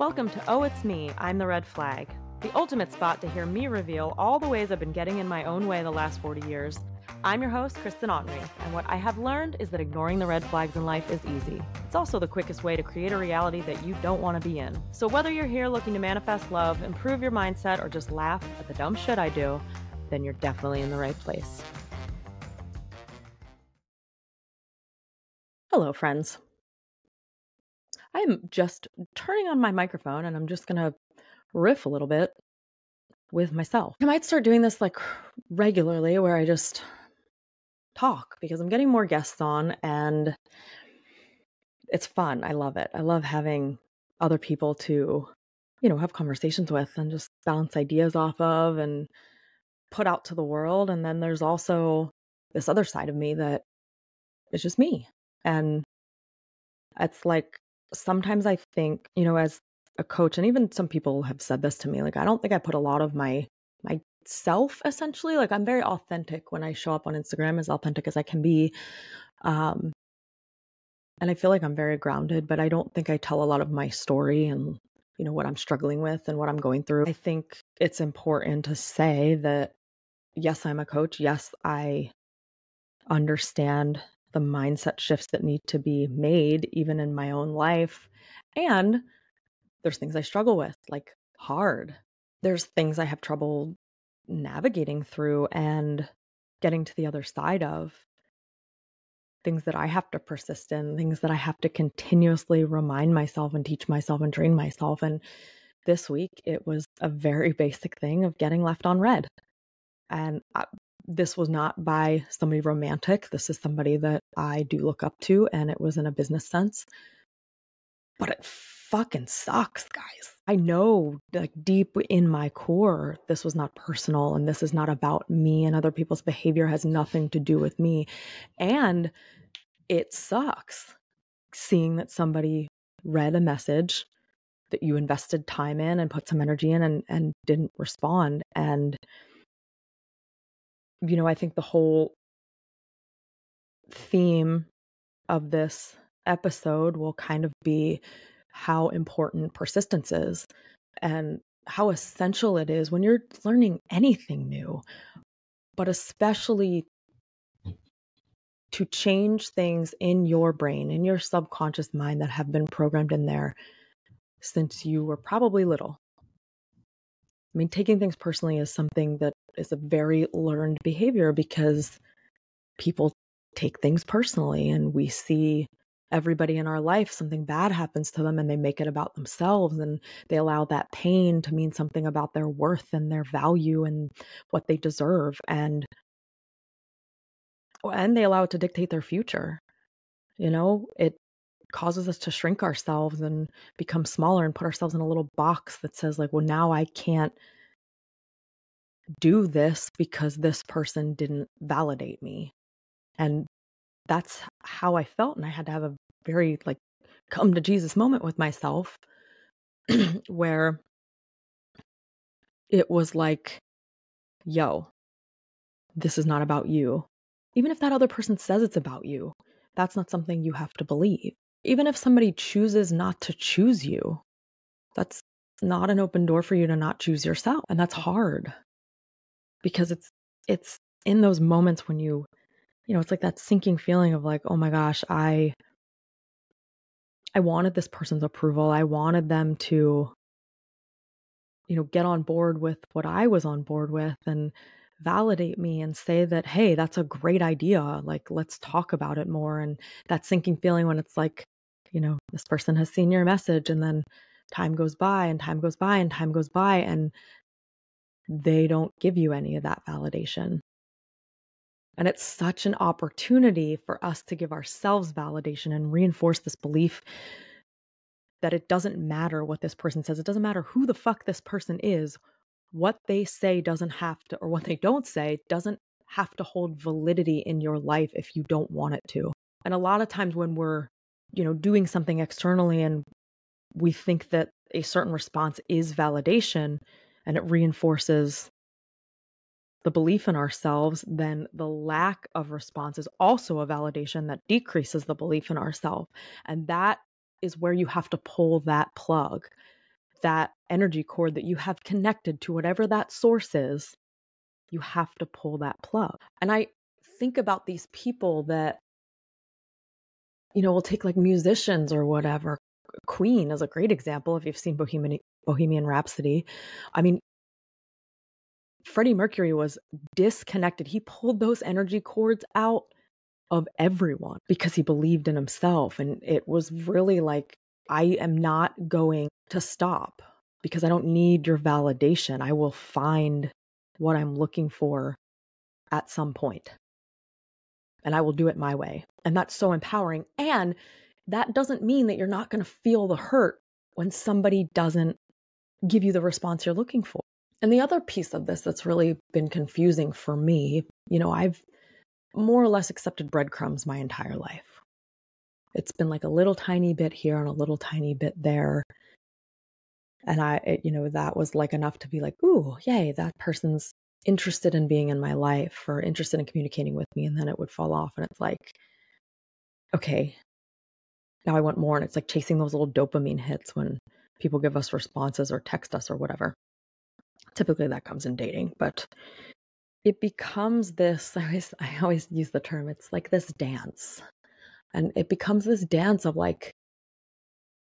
Welcome to Oh It's Me, I'm the Red Flag, the ultimate spot to hear me reveal all the ways I've been getting in my own way the last 40 years. I'm your host, Kristen Autry, and what I have learned is that ignoring the red flags in life is easy. It's also the quickest way to create a reality that you don't want to be in. So whether you're here looking to manifest love, improve your mindset, or just laugh at the dumb shit I do, then you're definitely in the right place. Hello, friends. I am just turning on my microphone and I'm just going to riff a little bit with myself. I might start doing this like regularly where I just talk because I'm getting more guests on and it's fun. I love it. I love having other people to, you know, have conversations with and just bounce ideas off of and put out to the world. And then there's also this other side of me that is just me. And it's like sometimes I think, you know, as a coach, and even some people have said this to me, like, I don't think I put a lot of my, myself essentially. Like, I'm very authentic when I show up on Instagram, as authentic as I can be. Um, and I feel like I'm very grounded, but I don't think I tell a lot of my story and, you know, what I'm struggling with and what I'm going through. I think it's important to say that, yes, I'm a coach. Yes, I understand the mindset shifts that need to be made, even in my own life. And there's things I struggle with, like hard. There's things I have trouble navigating through and getting to the other side of. Things that I have to persist in, things that I have to continuously remind myself and teach myself and train myself. And this week, it was a very basic thing of getting left on read. And uh, this was not by somebody romantic. This is somebody that I do look up to, and it was in a business sense. But it fucking sucks, guys. I know, like, deep in my core, this was not personal, and this is not about me, and other people's behavior has nothing to do with me. And it sucks seeing that somebody read a message that you invested time in and put some energy in and, and didn't respond. And you know, I think the whole theme of this episode will kind of be how important persistence is and how essential it is when you're learning anything new, but especially to change things in your brain, in your subconscious mind that have been programmed in there since you were probably little. I mean, taking things personally is something that is a very learned behavior because people take things personally and we see everybody in our life something bad happens to them and they make it about themselves and they allow that pain to mean something about their worth and their value and what they deserve and oh, and they allow it to dictate their future you know? It causes us to shrink ourselves and become smaller and put ourselves in a little box that says like well now I can't do this because this person didn't validate me. And that's how I felt. And I had to have a very like come to Jesus moment with myself where it was like, yo, this is not about you. Even if that other person says it's about you, that's not something you have to believe. Even if somebody chooses not to choose you, that's not an open door for you to not choose yourself. And that's hard because it's it's in those moments when you you know it's like that sinking feeling of like oh my gosh i i wanted this person's approval i wanted them to you know get on board with what i was on board with and validate me and say that hey that's a great idea like let's talk about it more and that sinking feeling when it's like you know this person has seen your message and then time goes by and time goes by and time goes by and they don't give you any of that validation. And it's such an opportunity for us to give ourselves validation and reinforce this belief that it doesn't matter what this person says. It doesn't matter who the fuck this person is. What they say doesn't have to, or what they don't say doesn't have to hold validity in your life if you don't want it to. And a lot of times when we're, you know, doing something externally and we think that a certain response is validation, and it reinforces the belief in ourselves, then the lack of response is also a validation that decreases the belief in ourselves. And that is where you have to pull that plug. That energy cord that you have connected to whatever that source is, you have to pull that plug. And I think about these people that, you know, we'll take like musicians or whatever. Queen is a great example if you've seen Bohemian Bohemian Rhapsody. I mean, Freddie Mercury was disconnected. He pulled those energy cords out of everyone because he believed in himself. And it was really like, I am not going to stop because I don't need your validation. I will find what I'm looking for at some point. And I will do it my way. And that's so empowering. And that doesn't mean that you're not going to feel the hurt when somebody doesn't give you the response you're looking for. And the other piece of this that's really been confusing for me, you know, I've more or less accepted breadcrumbs my entire life. It's been like a little tiny bit here and a little tiny bit there. And I, it, you know, that was like enough to be like, ooh, yay, that person's interested in being in my life or interested in communicating with me. And then it would fall off. And it's like, okay, now I want more. And it's like chasing those little dopamine hits when people give us responses or text us or whatever. Typically that comes in dating, but it becomes this I always I always use the term it's like this dance. And it becomes this dance of like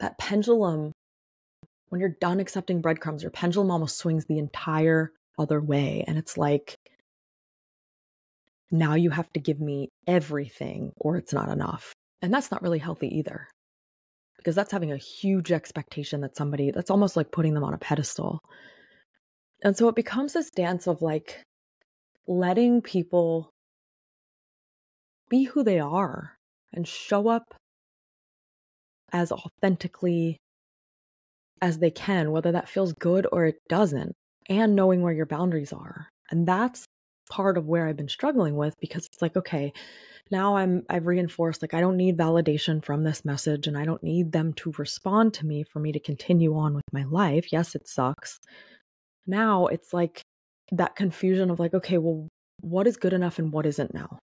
that pendulum when you're done accepting breadcrumbs, your pendulum almost swings the entire other way. And it's like, now you have to give me everything or it's not enough. And that's not really healthy either. Because that's having a huge expectation that somebody, that's almost like putting them on a pedestal. And so it becomes this dance of like letting people be who they are and show up as authentically as they can, whether that feels good or it doesn't, and knowing where your boundaries are. And that's part of where I've been struggling with because it's like, okay, now I'm I've reinforced like I don't need validation from this message and I don't need them to respond to me for me to continue on with my life. Yes, it sucks. Now it's like that confusion of like, okay, well, what is good enough and what isn't now?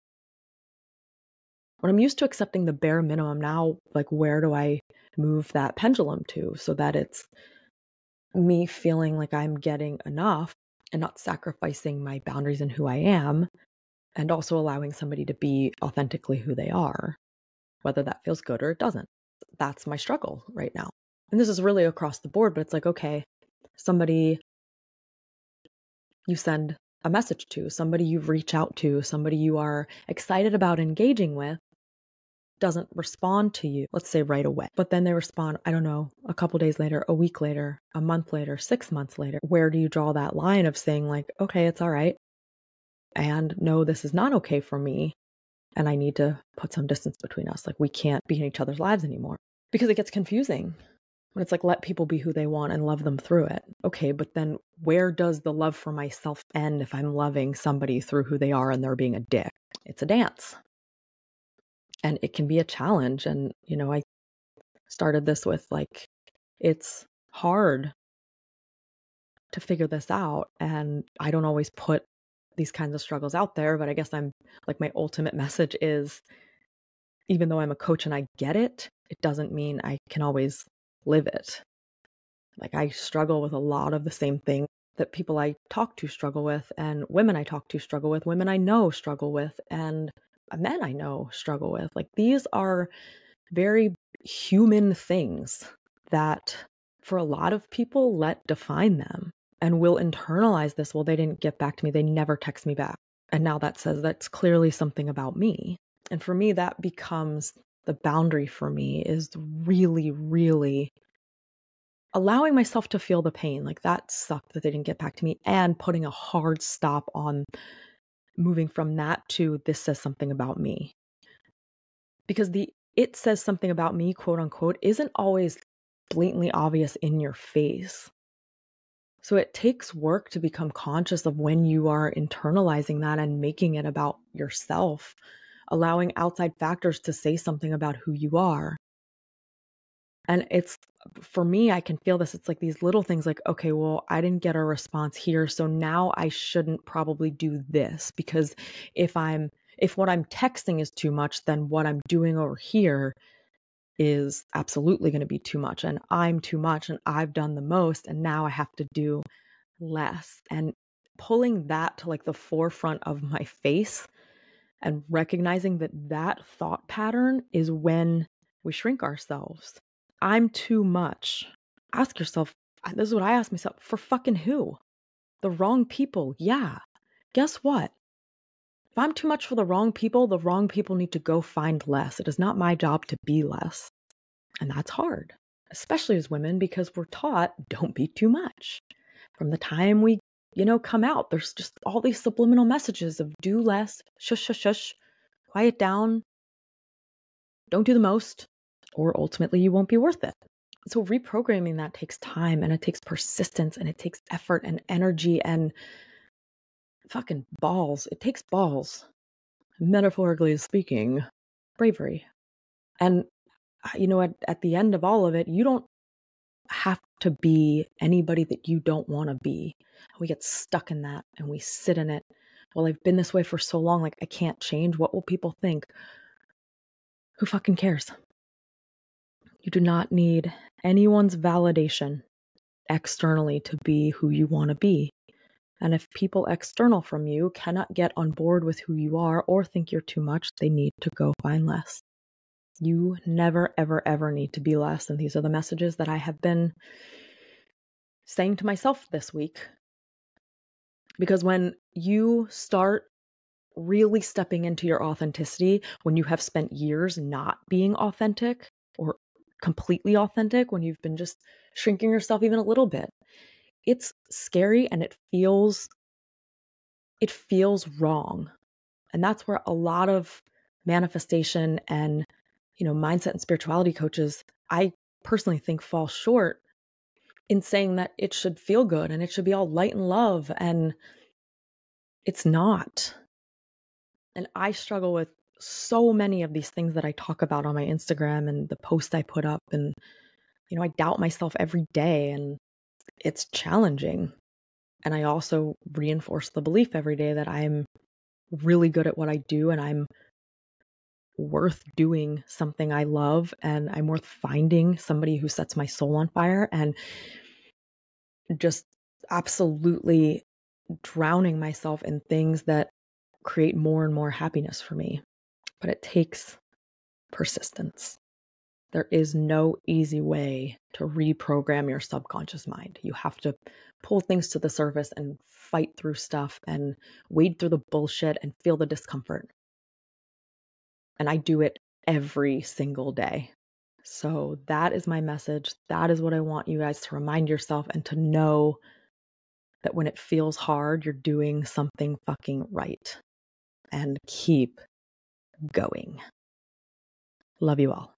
When I'm used to accepting the bare minimum, now, like, where do I move that pendulum to so that it's me feeling like I'm getting enough and not sacrificing my boundaries and who I am, and also allowing somebody to be authentically who they are, whether that feels good or it doesn't. That's my struggle right now. And this is really across the board, but it's like, okay, somebody you send a message to, somebody you reach out to, somebody you are excited about engaging with doesn't respond to you, let's say right away, but then they respond, I don't know, a couple days later, a week later, a month later, six months later. Where do you draw that line of saying, like, okay, it's all right, and no, this is not okay for me, and I need to put some distance between us? Like, we can't be in each other's lives anymore because it gets confusing when it's like let people be who they want and love them through it. Okay, but then where does the love for myself end if I'm loving somebody through who they are and they're being a dick? It's a dance. And it can be a challenge. And, you know, I started this with like, it's hard to figure this out. And I don't always put these kinds of struggles out there, but I guess I'm like, my ultimate message is even though I'm a coach and I get it, it doesn't mean I can always live it. Like I struggle with a lot of the same thing that people I talk to struggle with, and women I talk to struggle with, women I know struggle with, and men I know struggle with. Like these are very human things that for a lot of people let define them and will internalize this. Well, they didn't get back to me. They never text me back. And now that says that's clearly something about me. And for me, that becomes the boundary for me is really, really allowing myself to feel the pain. Like that sucked that they didn't get back to me and putting a hard stop on moving from that to this says something about me. Because the it says something about me, quote unquote, isn't always blatantly obvious in your face. So it takes work to become conscious of when you are internalizing that and making it about yourself allowing outside factors to say something about who you are. And it's for me, I can feel this. It's like these little things like, okay, well, I didn't get a response here. So now I shouldn't probably do this because if I'm, if what I'm texting is too much, then what I'm doing over here is absolutely going to be too much and I'm too much and I've done the most and now I have to do less. And pulling that to like the forefront of my face and recognizing that that thought pattern is when we shrink ourselves. I'm too much. Ask yourself, this is what I ask myself, for fucking who? The wrong people. Yeah. Guess what? If I'm too much for the wrong people, the wrong people need to go find less. It is not my job to be less. And that's hard, especially as women, because we're taught don't be too much. From the time we, you know, come out, there's just all these subliminal messages of do less, shush, shush, shush, quiet down, don't do the most, or ultimately you won't be worth it. So reprogramming that takes time and it takes persistence and it takes effort and energy and fucking balls. It takes balls, metaphorically speaking, bravery. And, uh, you know, at, at the end of all of it, you don't have to be anybody that you don't want to be. We get stuck in that and we sit in it. Well, I've been this way for so long, like I can't change. What will people think? Who fucking cares? You do not need anyone's validation externally to be who you want to be. And if people external from you cannot get on board with who you are or think you're too much, they need to go find less. You never, ever, ever need to be less. And these are the messages that I have been saying to myself this week. Because when you start really stepping into your authenticity, when you have spent years not being authentic completely authentic, when you've been just shrinking yourself even a little bit, it's scary and it feels it feels wrong. And that's where a lot of manifestation and you know mindset and spirituality coaches I personally think fall short in saying that it should feel good and it should be all light and love and it's not. And I struggle with so many of these things that I talk about on my Instagram and the posts I put up and you know I doubt myself every day and it's challenging. And I also reinforce the belief every day that I'm really good at what I do and I'm worth doing something I love and I'm worth finding somebody who sets my soul on fire and just absolutely drowning myself in things that create more and more happiness for me. But it takes persistence. There is no easy way to reprogram your subconscious mind. You have to pull things to the surface and fight through stuff and wade through the bullshit and feel the discomfort. And I do it every single day. So that is my message. That is what I want you guys to remind yourself and to know that when it feels hard, you're doing something fucking right. And keep going. Love you all.